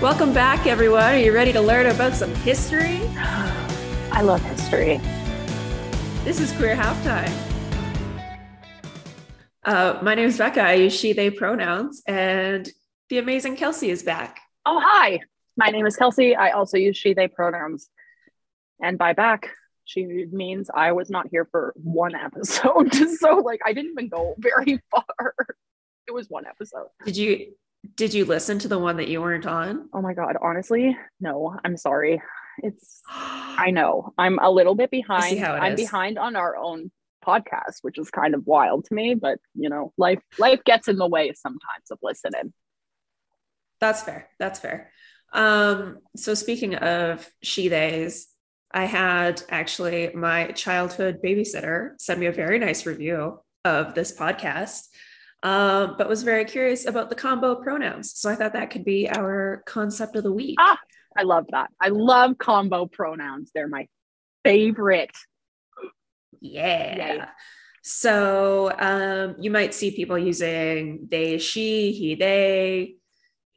Welcome back, everyone. Are you ready to learn about some history? I love history. This is Queer Halftime. Uh, my name is Becca. I use she, they pronouns, and the amazing Kelsey is back. Oh, hi. My name is Kelsey. I also use she, they pronouns. And by back, she means I was not here for one episode. so, like, I didn't even go very far. It was one episode. Did you did you listen to the one that you weren't on? Oh my god, honestly, no. I'm sorry. It's I know. I'm a little bit behind. I'm is. behind on our own podcast, which is kind of wild to me, but you know, life life gets in the way sometimes of listening. That's fair. That's fair. Um, so speaking of she days, I had actually my childhood babysitter send me a very nice review of this podcast um, but was very curious about the combo pronouns. So I thought that could be our concept of the week. Ah, I love that. I love combo pronouns. They're my favorite. Yeah. Yay. So um, you might see people using they, she, he, they,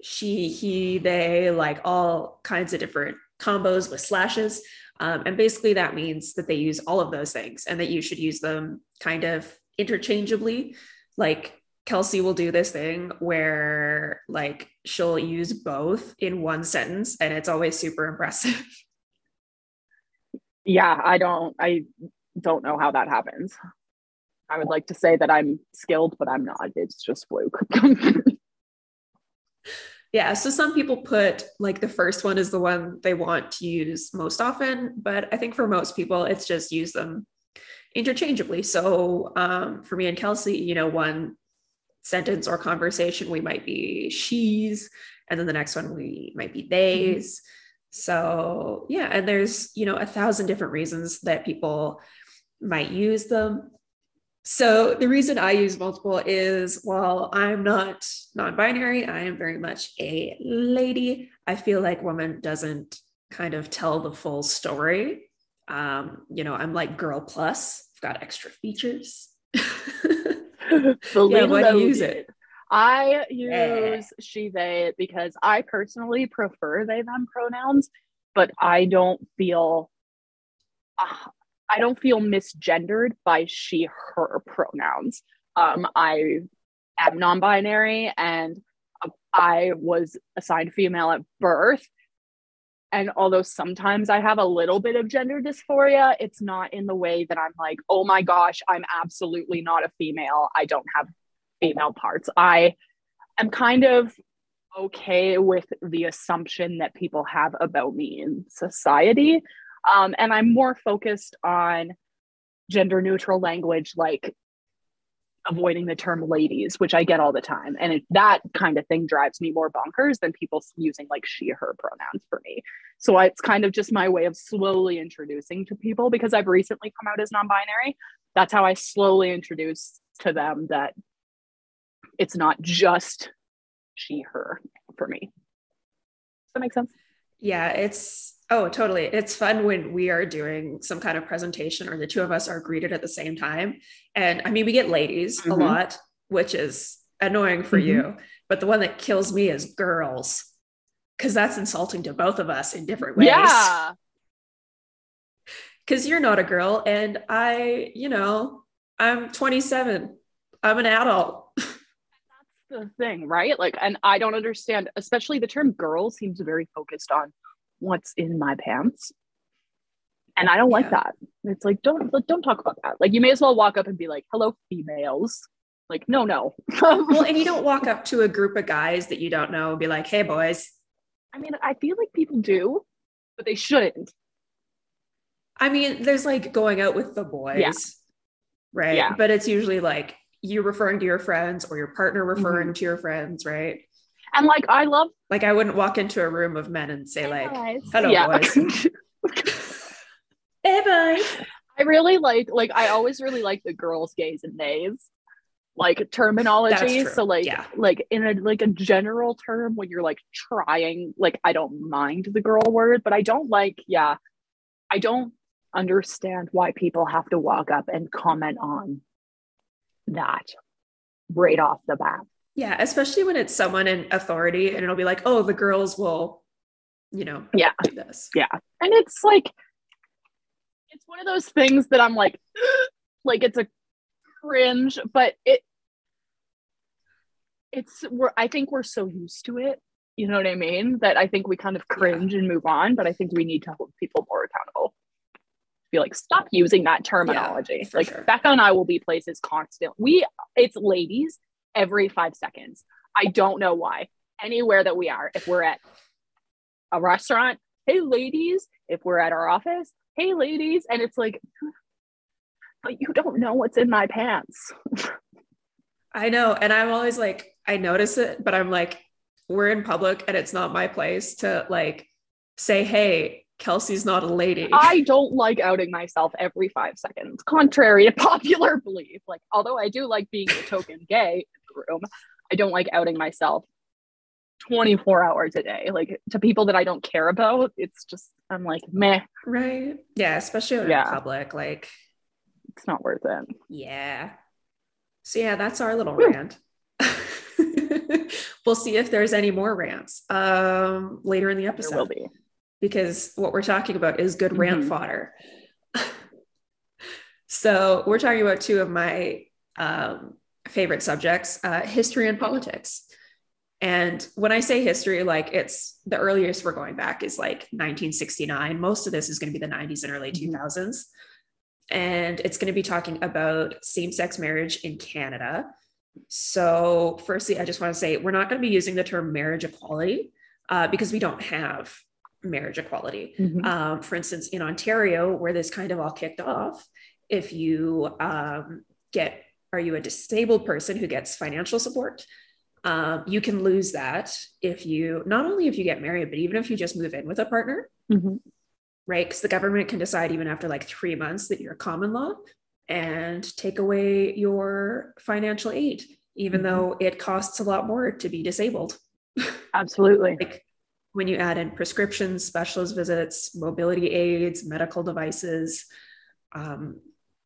she, he, they, like all kinds of different combos with slashes. Um, and basically, that means that they use all of those things and that you should use them kind of interchangeably. Like Kelsey will do this thing where like she'll use both in one sentence and it's always super impressive. Yeah, I don't I don't know how that happens. I would like to say that I'm skilled, but I'm not. It's just fluke. yeah, so some people put like the first one is the one they want to use most often, but I think for most people it's just use them interchangeably. So um, for me and Kelsey, you know, one sentence or conversation, we might be she's, and then the next one we might be they's. Mm-hmm. So yeah, and there's you know a thousand different reasons that people might use them. So the reason I use multiple is while I'm not non-binary, I am very much a lady. I feel like woman doesn't kind of tell the full story. Um, you know, I'm like girl plus, I've got extra features. yeah, what do you use it? I use yeah. she, they because I personally prefer they, them pronouns, but I don't feel, uh, I don't feel misgendered by she, her pronouns. Um, I am non binary and I was assigned female at birth. And although sometimes I have a little bit of gender dysphoria, it's not in the way that I'm like, oh my gosh, I'm absolutely not a female. I don't have female parts. I am kind of okay with the assumption that people have about me in society. Um, and I'm more focused on gender neutral language like avoiding the term ladies, which I get all the time. And it, that kind of thing drives me more bonkers than people using like she, her pronouns for me. So it's kind of just my way of slowly introducing to people because I've recently come out as non binary. That's how I slowly introduce to them that it's not just she, her for me. Does that make sense? Yeah, it's oh, totally. It's fun when we are doing some kind of presentation or the two of us are greeted at the same time. And I mean, we get ladies mm-hmm. a lot, which is annoying for mm-hmm. you. But the one that kills me is girls, because that's insulting to both of us in different ways. Yeah. Because you're not a girl, and I, you know, I'm 27. I'm an adult. that's the thing, right? Like, and I don't understand, especially the term girl seems very focused on what's in my pants. And I don't yeah. like that. It's like don't don't talk about that. Like you may as well walk up and be like, "Hello, females." Like, no, no. well, and you don't walk up to a group of guys that you don't know and be like, "Hey, boys." I mean, I feel like people do, but they shouldn't. I mean, there's like going out with the boys, yeah. right? Yeah. But it's usually like you referring to your friends or your partner referring mm-hmm. to your friends, right? And like I love like I wouldn't walk into a room of men and say like hello yeah. boys. hey boys. I really like like I always really like the girls, gays, and nays like terminology. So like yeah. like in a like a general term when you're like trying, like I don't mind the girl word, but I don't like, yeah, I don't understand why people have to walk up and comment on that right off the bat. Yeah, especially when it's someone in authority and it'll be like, oh, the girls will, you know, yeah, do this. Yeah. And it's like, it's one of those things that I'm like, like it's a cringe, but it, it's, we're, I think we're so used to it. You know what I mean? That I think we kind of cringe yeah. and move on, but I think we need to hold people more accountable. Be like, stop using that terminology. Yeah, like sure. Becca and I will be places constant. We, it's ladies every five seconds. I don't know why. Anywhere that we are, if we're at a restaurant, hey ladies, if we're at our office, hey ladies, and it's like, but you don't know what's in my pants. I know. And I'm always like, I notice it, but I'm like, we're in public and it's not my place to like say, hey, Kelsey's not a lady. I don't like outing myself every five seconds, contrary to popular belief. Like, although I do like being a token gay in the room, I don't like outing myself 24 hours a day. Like to people that I don't care about, it's just I'm like, meh. Right. Yeah, especially yeah. in public. Like it's not worth it. Yeah. So yeah, that's our little rant. we'll see if there's any more rants um, later in the episode. There will be. Because what we're talking about is good mm-hmm. rant fodder. so we're talking about two of my um, favorite subjects uh, history and politics. And when I say history, like it's the earliest we're going back is like 1969. Most of this is going to be the 90s and early 2000s. Mm-hmm. And it's going to be talking about same sex marriage in Canada. So, firstly, I just want to say we're not going to be using the term marriage equality uh, because we don't have marriage equality. Mm-hmm. Um, for instance, in Ontario, where this kind of all kicked off, if you um, get, are you a disabled person who gets financial support? Um, you can lose that if you, not only if you get married, but even if you just move in with a partner, mm-hmm. right? Because the government can decide even after like three months that you're common law and take away your financial aid, even mm-hmm. though it costs a lot more to be disabled. Absolutely. like when you add in prescriptions, specialist visits, mobility aids, medical devices, um,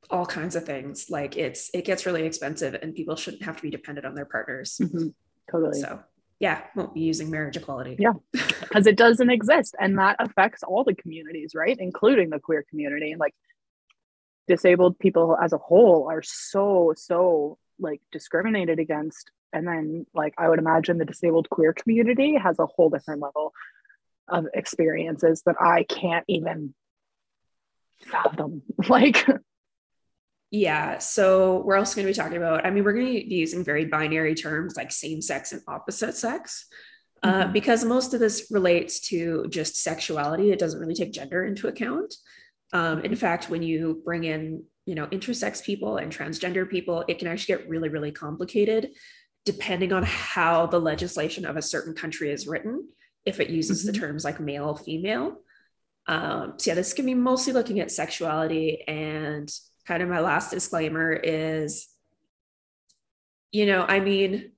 all kinds of things, like it's it gets really expensive, and people shouldn't have to be dependent on their partners. Mm-hmm. Totally. So yeah, won't be using marriage equality. Yeah, because it doesn't exist, and that affects all the communities, right, including the queer community. And like disabled people as a whole are so so like discriminated against and then like i would imagine the disabled queer community has a whole different level of experiences that i can't even fathom like. Yeah so we're also going to be talking about i mean we're going to be using very binary terms like same sex and opposite sex. Uh, mm-hmm. because most of this relates to just sexuality it doesn't really take gender into account. Um, in fact, when you bring in, you know, intersex people and transgender people, it can actually get really, really complicated depending on how the legislation of a certain country is written, if it uses mm-hmm. the terms like male, female. Um, so yeah, this can be mostly looking at sexuality. And kind of my last disclaimer is, you know, I mean,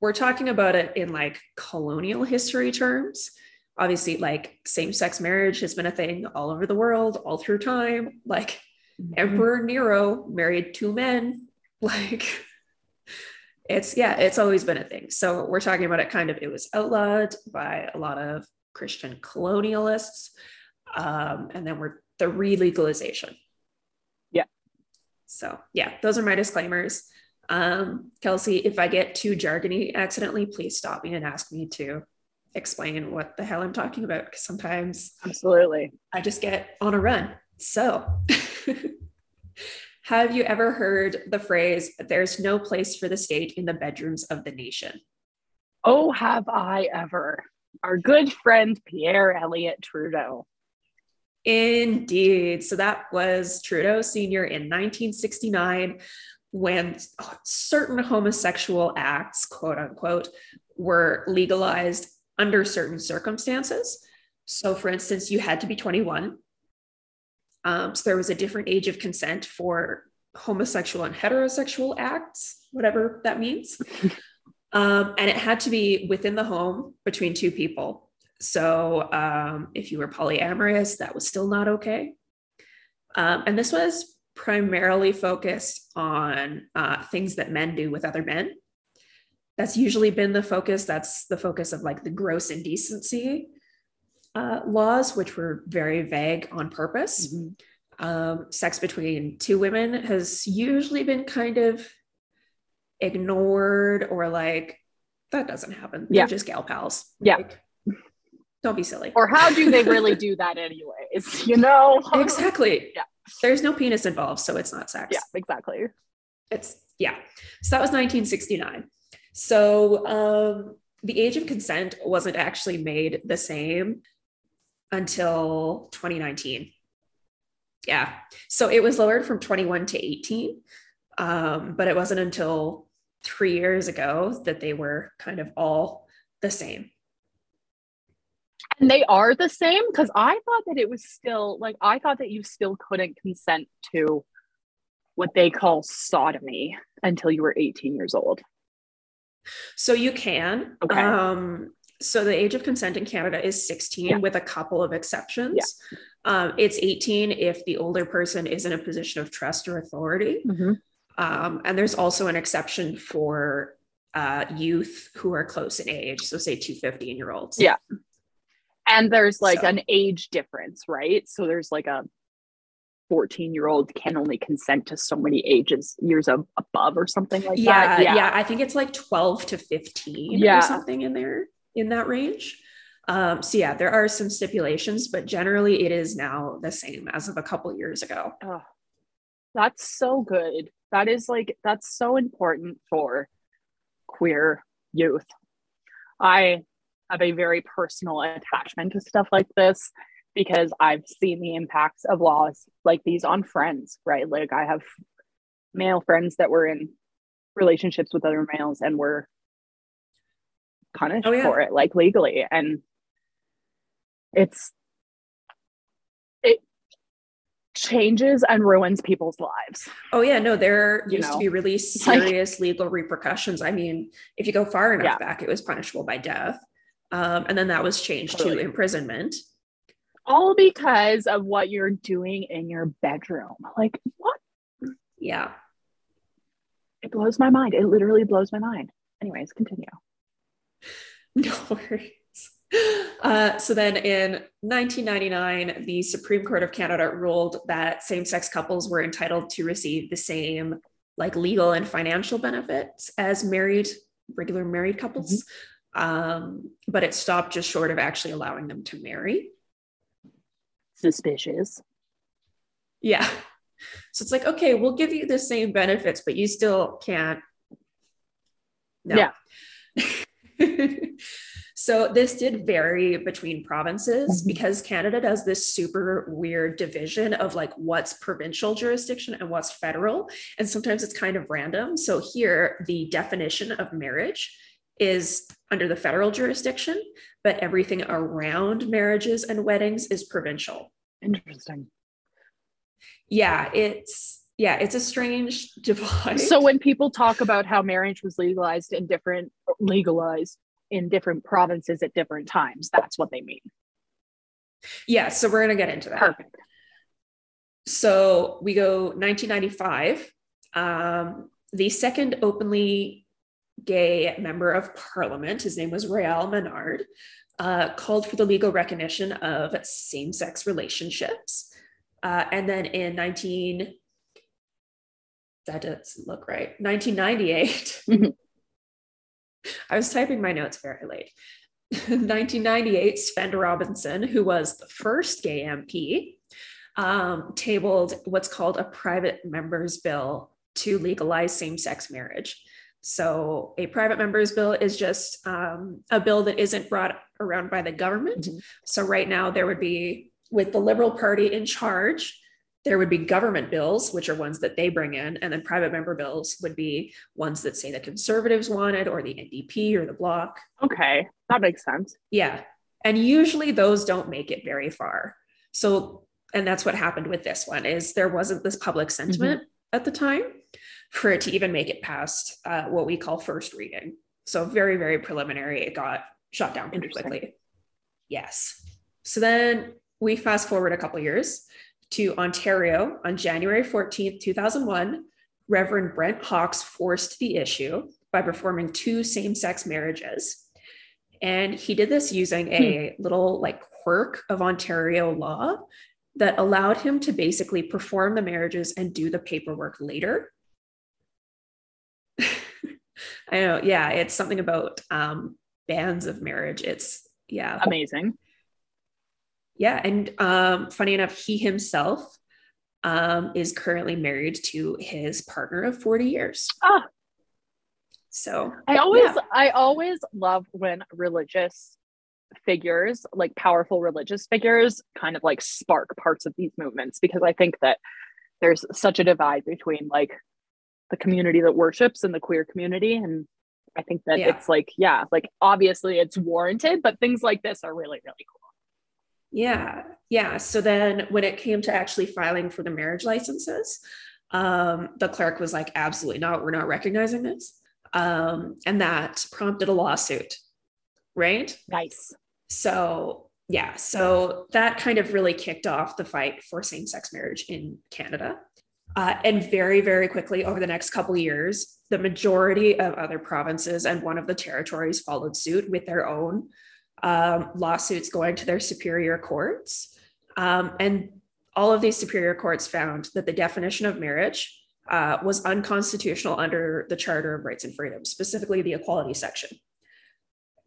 we're talking about it in like colonial history terms obviously like same-sex marriage has been a thing all over the world all through time like mm-hmm. emperor nero married two men like it's yeah it's always been a thing. So we're talking about it kind of it was outlawed by a lot of christian colonialists um, and then we're the re-legalization. Yeah. So yeah those are my disclaimers. Um, kelsey if i get too jargony accidentally please stop me and ask me to explain what the hell I'm talking about because sometimes absolutely. I just get on a run. So, have you ever heard the phrase, there's no place for the state in the bedrooms of the nation? Oh, have I ever? Our good friend Pierre Elliott Trudeau. Indeed. So that was Trudeau Sr. in 1969 when certain homosexual acts, quote unquote, were legalized under certain circumstances. So, for instance, you had to be 21. Um, so, there was a different age of consent for homosexual and heterosexual acts, whatever that means. Um, and it had to be within the home between two people. So, um, if you were polyamorous, that was still not okay. Um, and this was primarily focused on uh, things that men do with other men. that's usually been the focus. That's the focus of like the gross indecency uh, laws, which were very vague on purpose. Mm-hmm. Um, sex between two women has usually been kind of ignored or like that doesn't happen. Yeah. They're just gal pals. Yeah. Like, don't be silly. Or how do they really do that anyways? You know? exactly. Yeah. There's no penis involved, so it's not sex. Yeah, exactly. It's yeah. So that was 1969. So um, the age of consent wasn't actually made the same until 2019. Yeah. So it was lowered from 21 to 18. Um, but it wasn't until three years ago that they were kind of all the same. And they are the same because I thought that it was still like I thought that you still couldn't consent to what they call sodomy until you were 18 years old. So you can. Okay. Um, so the age of consent in Canada is 16 yeah. with a couple of exceptions. Yeah. Um, it's 18 if the older person is in a position of trust or authority. Mm-hmm. Um, and there's also an exception for uh, youth who are close in age. So say two 15 year olds. Yeah. And there's like so. an age difference, right? So there's like a 14 year old can only consent to so many ages years of, above or something like yeah, that. Yeah. Yeah. I think it's like 12 to 15 yeah. or something in there in that range. Um, so yeah, there are some stipulations, but generally it is now the same as of a couple years ago. Oh, that's so good. That is like that's so important for queer youth. I have a very personal attachment to stuff like this because I've seen the impacts of laws like these on friends, right? Like I have male friends that were in relationships with other males and were punished oh, yeah. for it, like legally. And it's it changes and ruins people's lives. Oh yeah, no, there you used know? to be really serious like, legal repercussions. I mean, if you go far enough yeah. back, it was punishable by death. Um, and then that was changed totally. to imprisonment. All because of what you're doing in your bedroom. Like, what? Yeah. It blows my mind. It literally blows my mind. Anyways, continue. No worries. Uh, so then in 1999, the Supreme Court of Canada ruled that same sex couples were entitled to receive the same like legal and financial benefits as married, regular married couples. Mm-hmm. Um, but it stopped just short of actually allowing them to marry. Suspicious. Yeah. So it's like, okay, we'll give you the same benefits, but you still can't. No. Yeah. so this did vary between provinces mm-hmm. because Canada does this super weird division of like what's provincial jurisdiction and what's federal. And sometimes it's kind of random. So here, the definition of marriage is under the federal jurisdiction, but everything around marriages and weddings is provincial. Interesting. Yeah, it's yeah, it's a strange divide. So when people talk about how marriage was legalized in different legalized in different provinces at different times, that's what they mean. Yeah, so we're going to get into that. Perfect. So we go 1995. Um, the second openly gay member of parliament, his name was Réal Ménard, uh, called for the legal recognition of same sex relationships. Uh, and then in 19, that doesn't look right. 1998. I was typing my notes very late. 1998, Svend Robinson, who was the first gay MP, um, tabled what's called a private members bill to legalize same sex marriage. So, a private members bill is just um, a bill that isn't brought around by the government. Mm-hmm. So, right now, there would be, with the Liberal Party in charge, there would be government bills, which are ones that they bring in, and then private member bills would be ones that say the conservatives wanted or the NDP or the bloc. Okay, that makes sense. Yeah. And usually those don't make it very far. So, and that's what happened with this one is there wasn't this public sentiment mm-hmm. at the time for it to even make it past uh, what we call first reading. So very, very preliminary. It got shot down pretty quickly. Yes. So then we fast forward a couple years to Ontario on January 14th, 2001, Reverend Brent Hawkes forced the issue by performing two same sex marriages. And he did this using a hmm. little like quirk of Ontario law that allowed him to basically perform the marriages and do the paperwork later. I know, yeah, it's something about um, banns of marriage. It's yeah, amazing. Yeah, and um, funny enough, he himself um, is currently married to his partner of 40 years. Ah. So I always yeah. I always love when religious figures, like powerful religious figures, kind of like spark parts of these movements because I think that there's such a divide between like the community that worships and the queer community and I think that yeah. it's like yeah, like obviously it's warranted, but things like this are really really cool. Yeah. Yeah. So then when it came to actually filing for the marriage licenses, um, the clerk was like, absolutely not. We're not recognizing this. Um, and that prompted a lawsuit. Right. Nice. So, yeah. So that kind of really kicked off the fight for same sex marriage in Canada. Uh, and very, very quickly over the next couple years, the majority of other provinces and one of the territories followed suit with their own um, lawsuits going to their superior courts. Um, and all of these superior courts found that the definition of marriage uh, was unconstitutional under the Charter of Rights and Freedoms, specifically the equality section,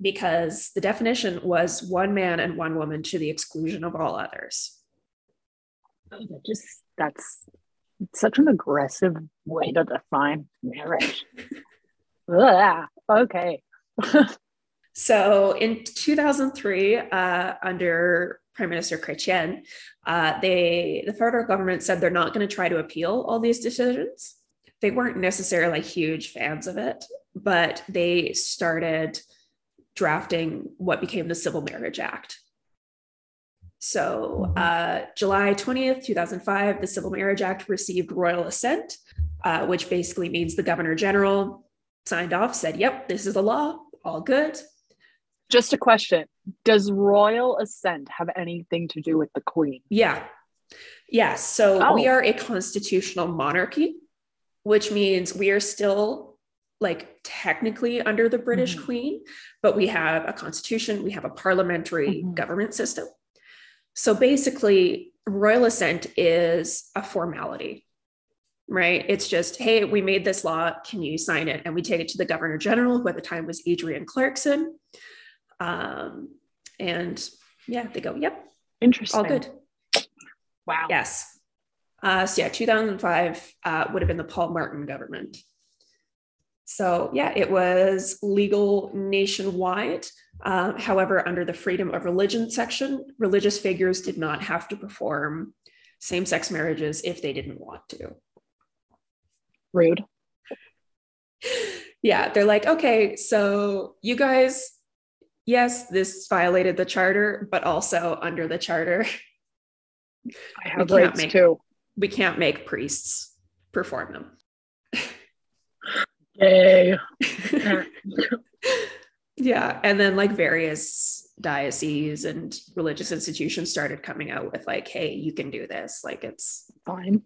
because the definition was one man and one woman to the exclusion of all others. Just that's such an aggressive way to define marriage. Ugh, okay. So in 2003, uh, under Prime Minister Chrétien, uh, they the federal government said they're not going to try to appeal all these decisions. They weren't necessarily huge fans of it, but they started drafting what became the Civil Marriage Act. So, uh, July 20th, 2005, the Civil Marriage Act received royal assent, uh, which basically means the governor general signed off, said, Yep, this is the law, all good. Just a question. Does royal assent have anything to do with the queen? Yeah. Yeah. So oh. we are a constitutional monarchy, which means we are still like technically under the British mm-hmm. queen, but we have a constitution, we have a parliamentary mm-hmm. government system. So basically, royal assent is a formality, right? It's just, hey, we made this law. Can you sign it? And we take it to the governor general, who at the time was Adrienne Clarkson. Um, and yeah, they go, yep. Interesting. All good. Wow. Yes. Uh, so yeah, 2005 uh, would have been the Paul Martin government. So yeah, it was legal nationwide. Uh, however, under the freedom of religion section, religious figures did not have to perform same sex marriages if they didn't want to. Rude. Yeah, they're like, okay, so you guys yes, this violated the charter, but also under the charter, I have rights make, too. We can't make priests perform them. Yay. yeah. And then like various dioceses and religious institutions started coming out with like, hey, you can do this. Like it's fine.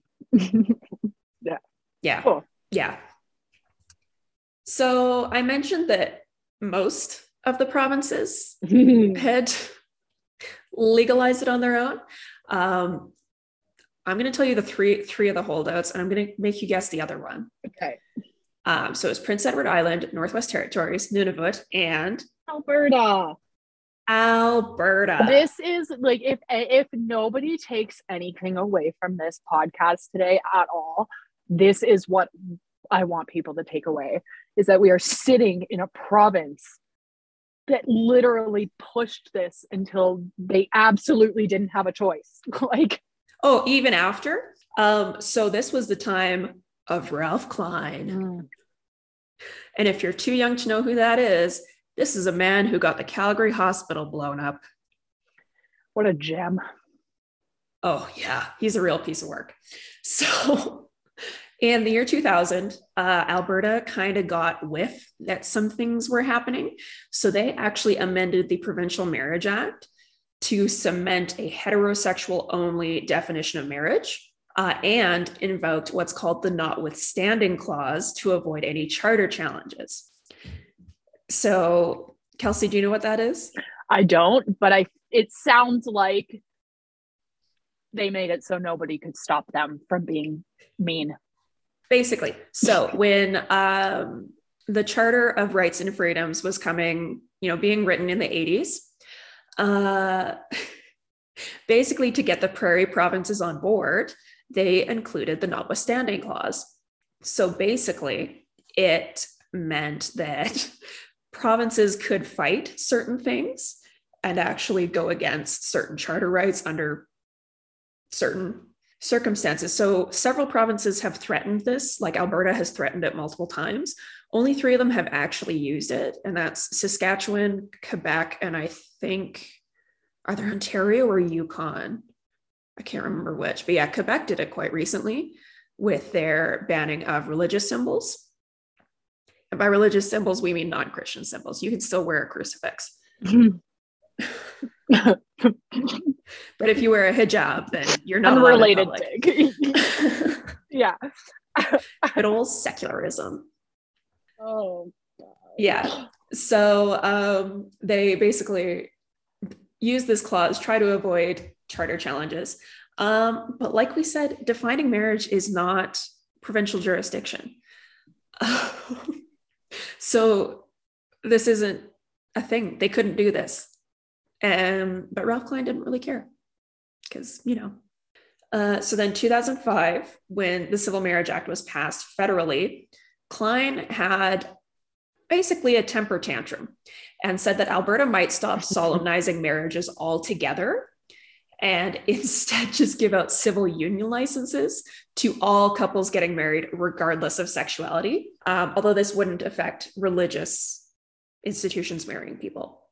yeah. Yeah. Cool. Yeah. So I mentioned that most of the provinces had legalized it on their own. Um, I'm going to tell you the three three of the holdouts, and I'm going to make you guess the other one. Okay. Um, so it's Prince Edward Island, Northwest Territories, Nunavut, and Alberta. Alberta. This is like if if nobody takes anything away from this podcast today at all, this is what I want people to take away is that we are sitting in a province that literally pushed this until they absolutely didn't have a choice. like, oh, even after. Um, so this was the time of Ralph Klein. Mm. And if you're too young to know who that is, this is a man who got the Calgary hospital blown up. What a gem. Oh, yeah, he's a real piece of work. So in the year 2000, uh, Alberta kind of got whiff that some things were happening. So they actually amended the Provincial Marriage Act to cement a heterosexual only definition of marriage uh, and invoked what's called the notwithstanding clause to avoid any charter challenges. So, Kelsey, do you know what that is? I don't, but I it sounds like they made it so nobody could stop them from being mean. Basically. So when um, the Charter of Rights and Freedoms was coming, you know, being written in the 80s, uh, basically to get the prairie provinces on board, they included the notwithstanding clause. So basically, it meant that provinces could fight certain things and actually go against certain charter rights under certain circumstances. So several provinces have threatened this, like Alberta has threatened it multiple times. Only three of them have actually used it, and that's Saskatchewan, Quebec, and I think either Ontario or Yukon. I can't remember which, but yeah, Quebec did it quite recently with their banning of religious symbols. And by religious symbols, we mean non Christian symbols. You can still wear a crucifix. but if you wear a hijab, then you're not unrelated. yeah. Good old secularism. Oh. God. Yeah. So um, they basically use this clause, try to avoid charter challenges. Um, but like we said, defining marriage is not provincial jurisdiction. so this isn't a thing. They couldn't do this. Um, but Ralph Klein didn't really care because, you know. Uh, so then 2005, when the Civil Marriage Act was passed federally, Klein had basically a temper tantrum and said that Alberta might stop solemnizing marriages altogether and instead just give out civil union licenses to all couples getting married, regardless of sexuality, um, although this wouldn't affect religious institutions marrying people.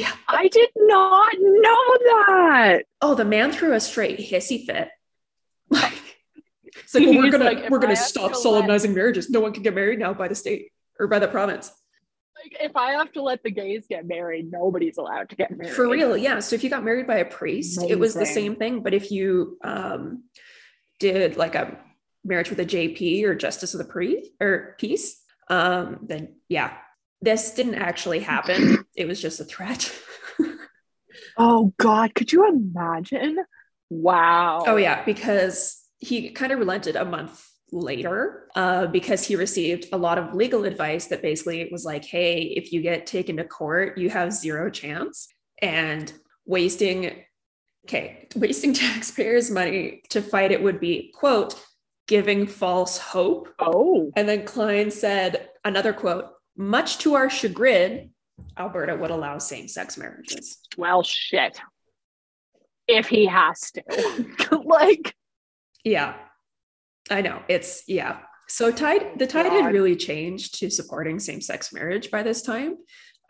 Yeah. I did not know that. Oh, the man threw a straight hissy fit. Like, it's like, well, we're gonna like, we're gonna stop solemnizing let... marriages. No one can get married now by the state or by the province. Like if I have to let the gays get married, nobody's allowed to get married. For real, yeah. So if you got married by a priest, Amazing. it was the same thing. But if you um, did like a marriage with a JP or justice of the or peace, um, then yeah, this didn't actually happen. It was just a threat. oh God, could you imagine? Wow. Oh yeah, because he kind of relented a month later uh, because he received a lot of legal advice that basically was like, hey, if you get taken to court, you have zero chance. And wasting, okay, wasting taxpayers' money to fight it would be, quote, giving false hope. Oh. And then Klein said, another quote, much to our chagrin, Alberta would allow same sex marriages. Well, shit. If he has to. like, yeah, I know. It's, yeah. So tide, the tide God. had really changed to supporting same sex marriage by this time.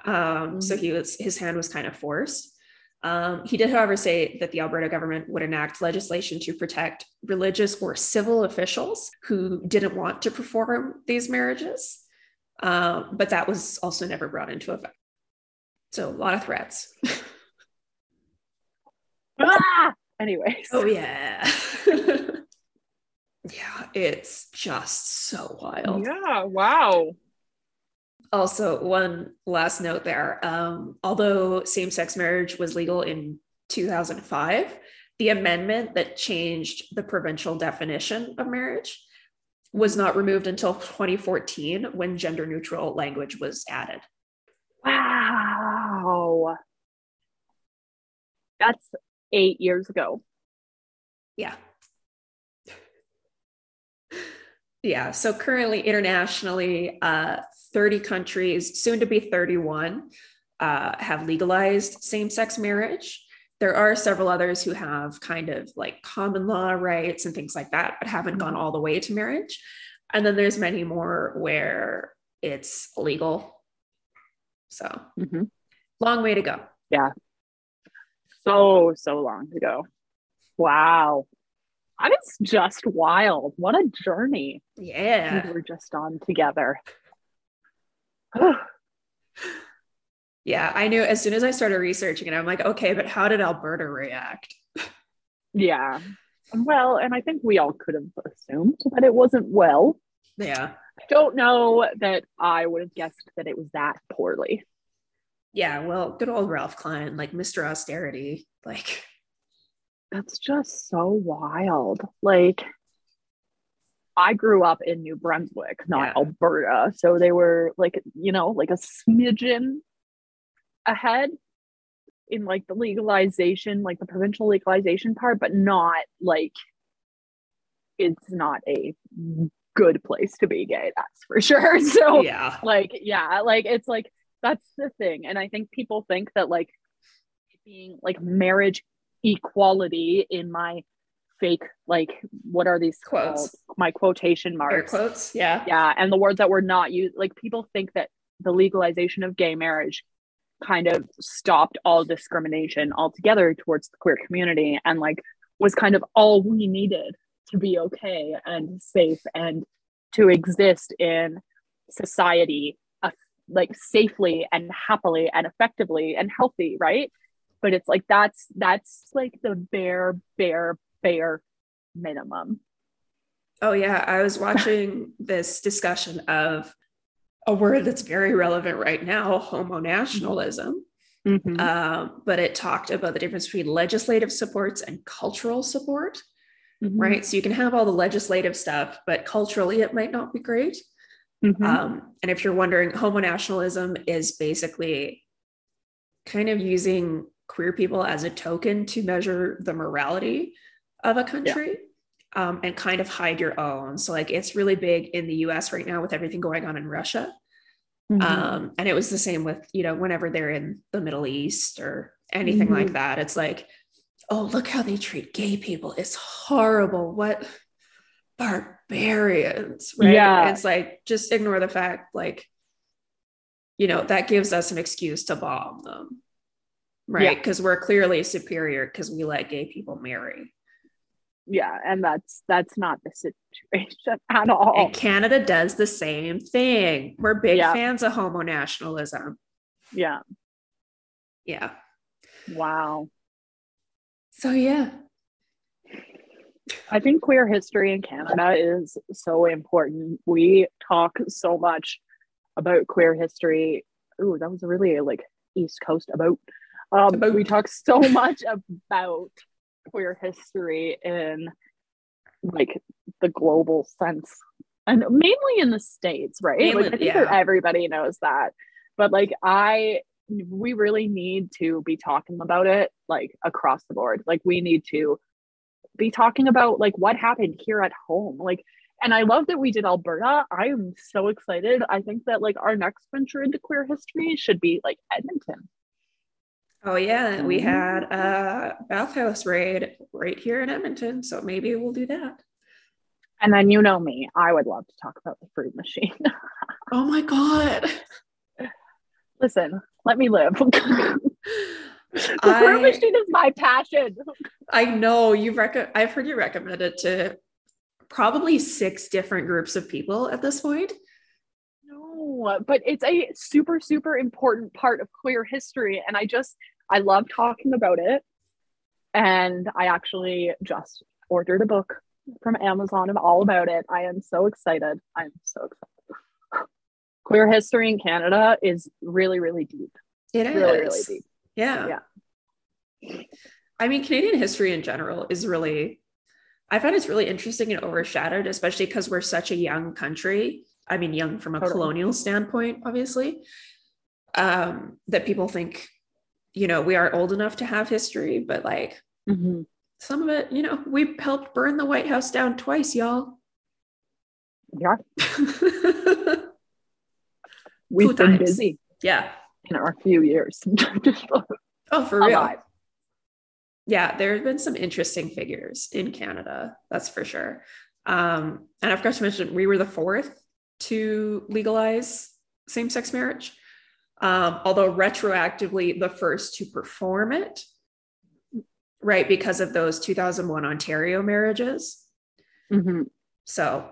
Um, so he was, his hand was kind of forced. Um, he did, however, say that the Alberta government would enact legislation to protect religious or civil officials who didn't want to perform these marriages. Uh, but that was also never brought into effect. So a lot of threats. ah! Anyways. Oh, yeah. yeah, it's just so wild. Yeah, wow. Also, one last note there. Um, although same sex marriage was legal in 2005, the amendment that changed the provincial definition of marriage was not removed until 2014 when gender neutral language was added. Wow. That's eight years ago. Yeah. Yeah. So currently, internationally, uh, 30 countries, soon to be 31, uh, have legalized same sex marriage. There are several others who have kind of like common law rights and things like that, but haven't gone all the way to marriage. And then there's many more where it's illegal. So mm-hmm. long way to go. Yeah. So, so long ago. go. Wow. That is just wild. What a journey. Yeah. We were just on together. yeah, I knew as soon as I started researching it, I'm like, okay, but how did Alberta react? Yeah. Well, and I think we all could have assumed that it wasn't well. Yeah. I don't know that I would have guessed that it was that poorly. Yeah. Well, good old Ralph Klein, like Mr. Austerity. Like, that's just so wild. Like, I grew up in New Brunswick, not Yeah. Alberta. So they were like, you know, like a smidgen ahead in like the legalization, like the provincial legalization part, but not like it's not a good place to be gay, that's for sure. So yeah. like yeah like it's like that's the thing and i think people think that like being like marriage equality in my fake like what are these Quotes. called? my quotation Air marks quotes. Yeah. yeah and the words that were not used like people think that the legalization of gay marriage kind of stopped all discrimination altogether towards the queer community and like was kind of all we needed to be okay and safe and to exist in society like safely and happily and effectively and healthy right but it's like that's that's like the bare bare bare minimum Oh, yeah. I was watching this discussion of a word that's very relevant right now homo nationalism. Mhm. Um, but it talked about the difference between legislative supports and cultural support, Mhm. right? So you can have all the legislative stuff, but culturally it might not be great. Mhm. Um, and if you're wondering, homo nationalism is basically kind of using queer people as a token to measure the morality of a country um, and kind of hide your own. So, like, it's really big in the US right now with everything going on in Russia. Mhm. Um, and it was the same with, you know, whenever they're in the Middle East or anything Mhm. like that. It's like, oh, look how they treat gay people. It's horrible. What barbarians, right? Yeah. It's like, just ignore the fact, like, you know, that gives us an excuse to bomb them, right? Yeah. Because we're clearly superior because we let gay people marry. yeah and that's that's not the situation at all And Canada does the same thing. We're big Yeah. fans of homo nationalism. yeah Yeah. wow So, yeah. I think queer history in canada is so important. We talk so much about queer history. Ooh, that was really like east coast about. Um About. we talk so much about queer history in like the global sense and mainly in the states right? Mainly- like i think that everybody knows that. But like i we really need to be talking about it like across the board. Like we need to be talking about like what happened here at home. Like and i love that we did alberta. I am so excited. I think that like our next venture into queer history should be like edmonton. Oh yeah, we Mhm. had a bathhouse raid right here in Edmonton, so maybe we'll do that. and then you know me. I would love to talk about the fruit machine. Oh my god. listen let me live machine is my passion I know you've rec- I've heard you recommend it to probably six different groups of people at this point. No, but it's a super, super important part of queer history. And I just, I love talking about it. And I actually just ordered a book from Amazon of all about it. I am so excited. I'm so excited. Queer history in Canada is really, really deep. It is Really, really deep. Yeah. Yeah. I mean, Canadian history in general is really, I find it's really interesting and overshadowed, especially because we're such a young country. I mean, young from a Totally. colonial standpoint, obviously. Um, that people think, you know, we are old enough to have history, but like Mhm. some of it, you know, we helped burn the White House down twice, y'all. Yeah, we've been times. busy yeah. In our few years. Oh, for real. Alive. yeah, there have been some interesting figures in Canada, that's for sure. Um, and I forgot to mention, we were the fourth to legalize same sex marriage, um, although retroactively the first to perform it, right? Because of those 2001 Ontario marriages. Mhm. So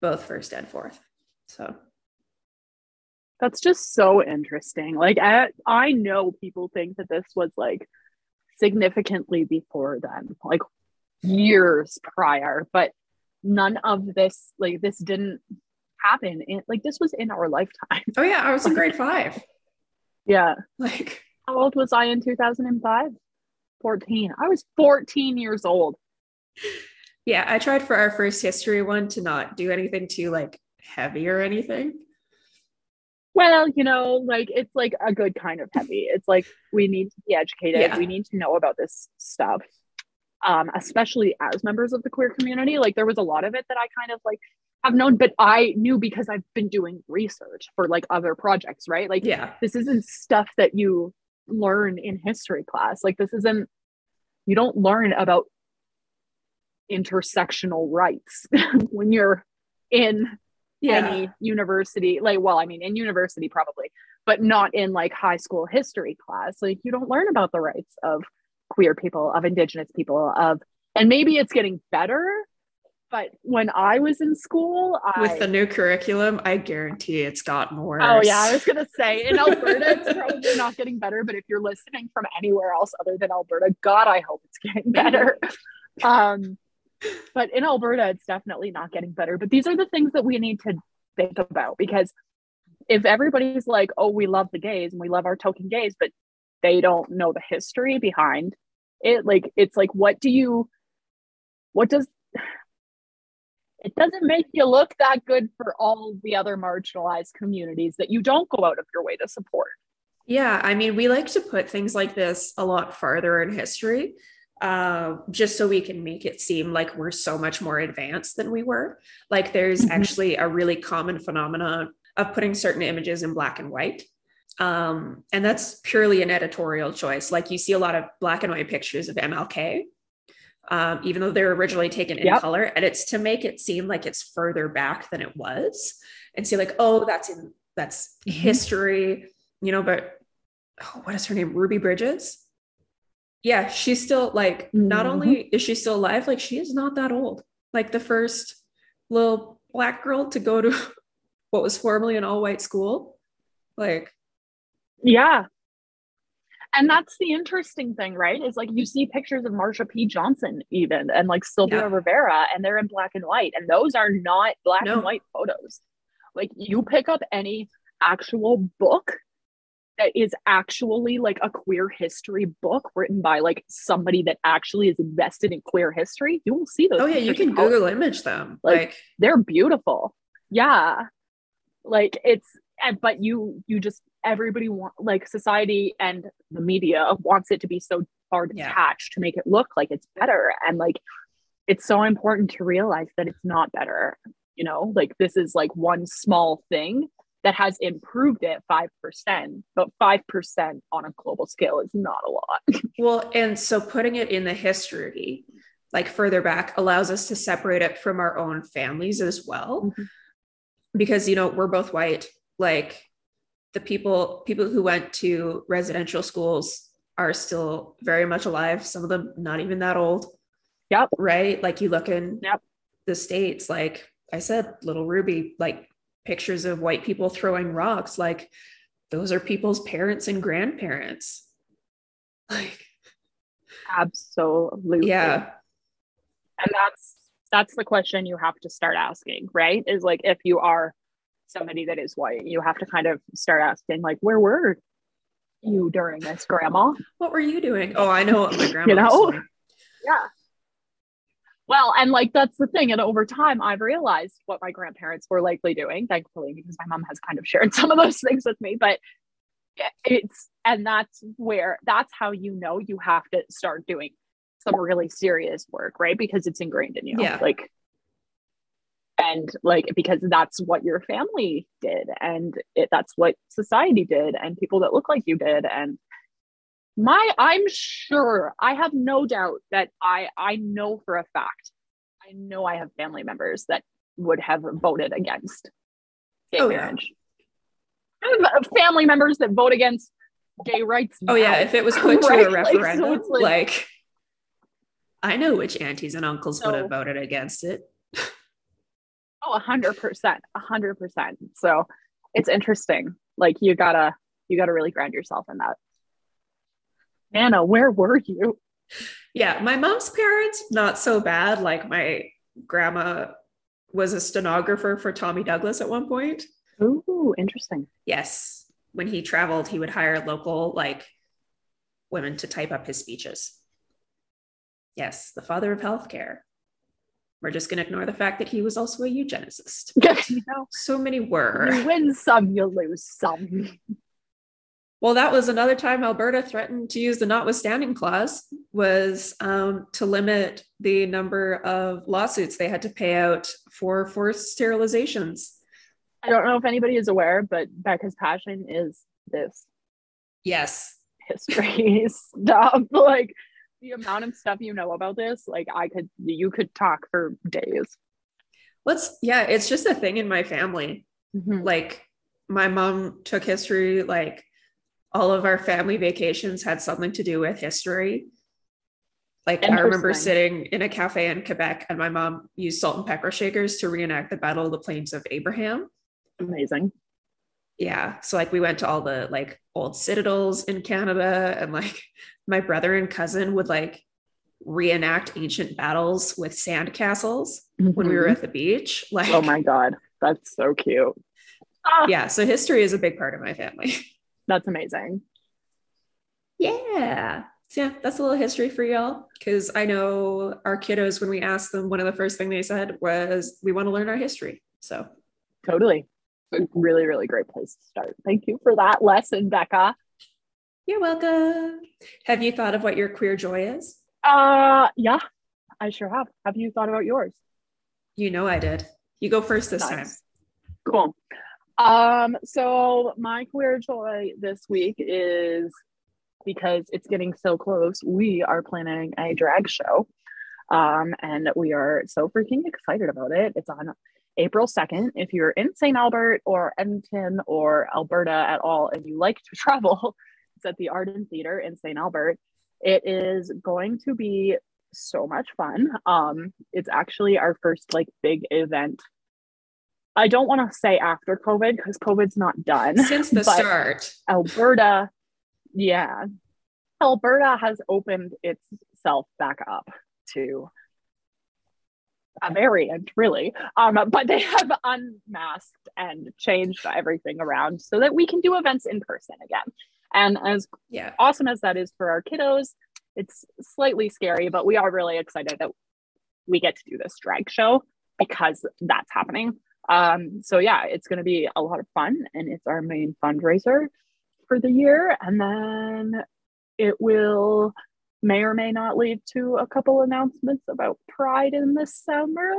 both first and fourth. So, That's just so interesting. Like I, I know people think that this was like significantly before then. Like years prior, but none of this, like, this didn't happen. In, like, this was in our lifetime. Oh, yeah. I was in grade five. Yeah. Like, how old was I in 2005? 14. I was 14 years old. Yeah, I tried for our first history one to not do anything too like heavy or anything. Well, you know, like it's like a good kind of heavy. It's like we need to be educated. Yeah. We need to know about this stuff. Um, especially as members of the queer community. Like there was a lot of it that I kind of like have known, but I knew because I've been doing research for like other projects, right? Like yeah, this isn't stuff that you learn in history class. Like this isn't you don't learn about intersectional rights when you're in yeah. any university like well i mean in university probably but not in like high school history class like you don't learn about the rights of queer people of indigenous people of and maybe it's getting better but when I was in school, I, with the new curriculum, I guarantee it's gotten worse. Oh yeah, I was gonna say in Alberta, it's probably not getting better. But if you're listening from anywhere else other than Alberta, God, I hope it's getting better. um, but in Alberta, it's definitely not getting better. But these are the things that we need to think about because if everybody's like, oh, we love the gays and we love our token gays, but they don't know the history behind it, like, it's like, what do you, what does, it doesn't make you look that good for all the other marginalized communities that you don't go out of your way to support. Yeah, I mean, we like to put things like this a lot farther in history uh, just so we can make it seem like we're so much more advanced than we were. Like there's mm-hmm. actually a really common phenomenon of putting certain images in black and white. Um, and that's purely an editorial choice. Like you see a lot of black and white pictures of MLK, um, even though they're originally taken in yep. color, and it's to make it seem like it's further back than it was, and see like, oh, that's in that's mm-hmm. history, you know. But oh, what is her name? Ruby Bridges yeah, she's still like, mm-hmm. not only is she still alive, like she is not that old. Like the first little black girl to go to what was formerly an all white school. Like, yeah. And that's the interesting thing, right? Is like you see pictures of Marsha P. Johnson, even and like Sylvia yeah. Rivera, and they're in black and white, and those are not black no. and white photos. Like you pick up any actual book is actually like a queer history book written by like somebody that actually is invested in queer history, you will see those. Oh yeah, you can Google image them. Like, like they're beautiful. Yeah. Like it's but you you just everybody want like society and the media wants it to be so far detached yeah. to make it look like it's better and like it's so important to realize that it's not better you know like this is like one small thing that has improved it 5%, but 5% on a global scale is not a lot. well, and so putting it in the history, like further back, allows us to separate it from our own families as well. Mm-hmm. Because, you know, we're both white. Like the people, people who went to residential schools are still very much alive. Some of them not even that old. Yep. Right. Like you look in yep. the States, like I said, little Ruby, like pictures of white people throwing rocks. Like those are people's parents and grandparents. Like absolutely. yeah. And that's that's the question you have to start asking right? Is like if you are somebody that is white you have to kind of start asking like where were you during this grandma? What were you doing? Oh i know what my grandma you know? yeah well, and like that's the thing. And over time, I've realized what my grandparents were likely doing, thankfully, because my mom has kind of shared some of those things with me. But it's, and that's where, that's how you know you have to start doing some really serious work, right? Because it's ingrained in you. Yeah. Like, and like, because that's what your family did, and it, that's what society did, and people that look like you did. And my i'm sure i have no doubt that i i know for a fact i know i have family members that would have voted against gay oh, marriage. Yeah. Uh, family members that vote against gay rights now, oh yeah if it was put right? to a referendum like, so like, like, i know which aunties and uncles so, would have voted against it. Oh 100% 100% so it's interesting. Like you gotta you gotta really ground yourself in that Anna, where were you? yeah, my mom's parents, not so bad. Like my grandma was a stenographer for Tommy Douglas at one point. Ooh, interesting. Yes. When he traveled, he would hire local like women to type up his speeches. Yes, the father of healthcare. We're just going to ignore the fact that he was also a eugenicist. you know, So many were. you win some, you lose some. Well, that was another time Alberta threatened to use the notwithstanding clause was um, to limit the number of lawsuits they had to pay out for forced sterilizations. I don't know if anybody is aware, but Becca's passion is this Yes. history stuff. Like the amount of stuff you know about this, like I could, you could talk for days. Let's, yeah, it's just a thing in my family. Like my mom took history, like all of our family vacations had something to do with history. Like I remember sitting in a cafe in Quebec and my mom used salt and pepper shakers to reenact the Battle of the Plains of Abraham. Amazing. yeah so like we went to all the like old citadels in canada and like my brother and cousin would like reenact ancient battles with sand castles when we were Mhm. at the beach like oh my God, that's so cute. Ah, yeah so history is a big part of my family That's amazing. yeah so yeah that's a little history for y'all because i know our kiddos when we asked them one of the first thing they said was we want to learn our history so Totally. A really, really great place to start. Thank you for that lesson, Becca. you're welcome have you thought of what your queer joy is Uh yeah, I sure have. Have you thought about yours? you know i did you go first this time Nice. Cool. Um, so my queer joy this week is because it's getting so close, we are planning a drag show. Um, and we are so freaking excited about it. It's on April 2nd. If you're in St. Albert or Edmonton or Alberta at all and you like to travel, it's at the Arden Theater in St. Albert. It is going to be so much fun. Um, it's actually our first like big event I don't want to say after COVID because COVID's not done. since the start Alberta, yeah, Alberta has opened itself back up to a variant, really. Um, but they have unmasked and changed everything around so that we can do events in person again. And as yeah awesome as that is for our kiddos, it's slightly scary, but we are really excited that we get to do this drag show because that's happening. Um, so yeah, it's going to be a lot of fun, and it's our main fundraiser for the year. And then it will may or may not lead to a couple announcements about Pride in the summer.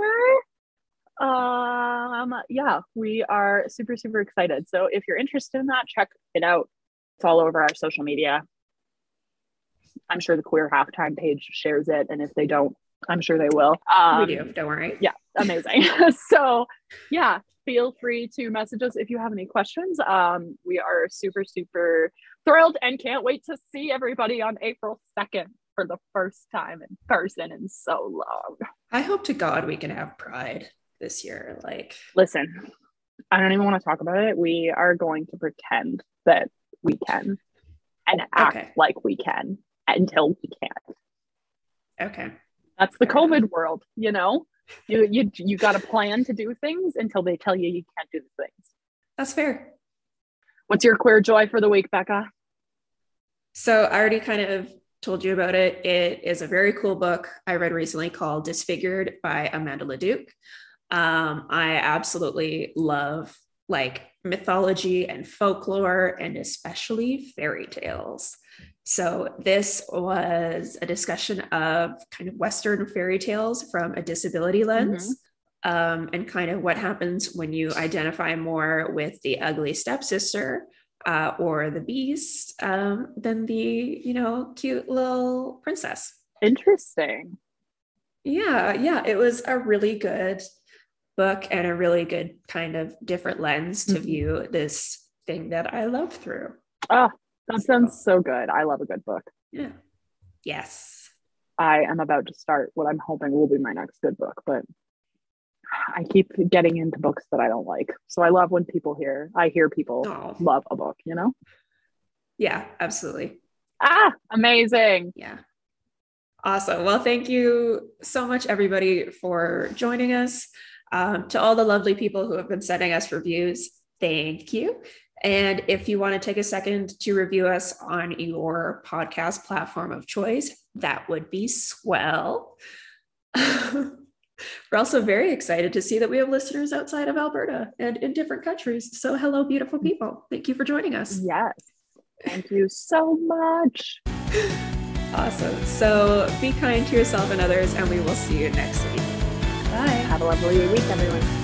Um, yeah, we are super super excited. So if you're interested in that, check it out. It's all over our social media. I'm sure the queer halftime page shares it, and if they don't, I'm sure they will. Um, we do don't worry yeah, amazing. so, yeah, feel free to message us if you have any questions. Um, we are super, super thrilled and can't wait to see everybody on April 2nd for the first time in person in so long. i hope to god we can have pride this year like Listen, I don't even want to talk about it. We are going to pretend that we can and act Okay. like we can until we can't. okay That's the COVID world, you know? You you you got a plan to do things until they tell you you can't do the things. that's fair What's your queer joy for the week, Becca? so i already kind of told you about it it is a very cool book i read recently called disfigured by amanda leduc um, i absolutely love like mythology and folklore and especially fairy tales. So this was a discussion of kind of western fairy tales from a disability lens um, and kind of what happens when you identify more with the ugly stepsister uh, or the beast um, than the you know cute little princess. Interesting. yeah yeah it was a really good book and a really good kind of different lens to Mhm. view this thing that i love through Oh, that sounds so good. I love a good book. yeah yes I am about to start what I'm hoping will be my next good book, but I keep getting into books that I don't like. So I love when people hear, I hear people oh love a book, you know? yeah absolutely Ah, amazing. yeah Awesome. Well, thank you so much, everybody, for joining us. Um, to all the lovely people who have been sending us reviews, thank you. And if you want to take a second to review us on your podcast platform of choice, that would be swell. We're also very excited to see that we have listeners outside of Alberta and in different countries. So, hello, beautiful people. Thank you for joining us. Yes. Thank you so much. Awesome. So, be kind to yourself and others, and we will see you next week. Have a lovely week, everyone.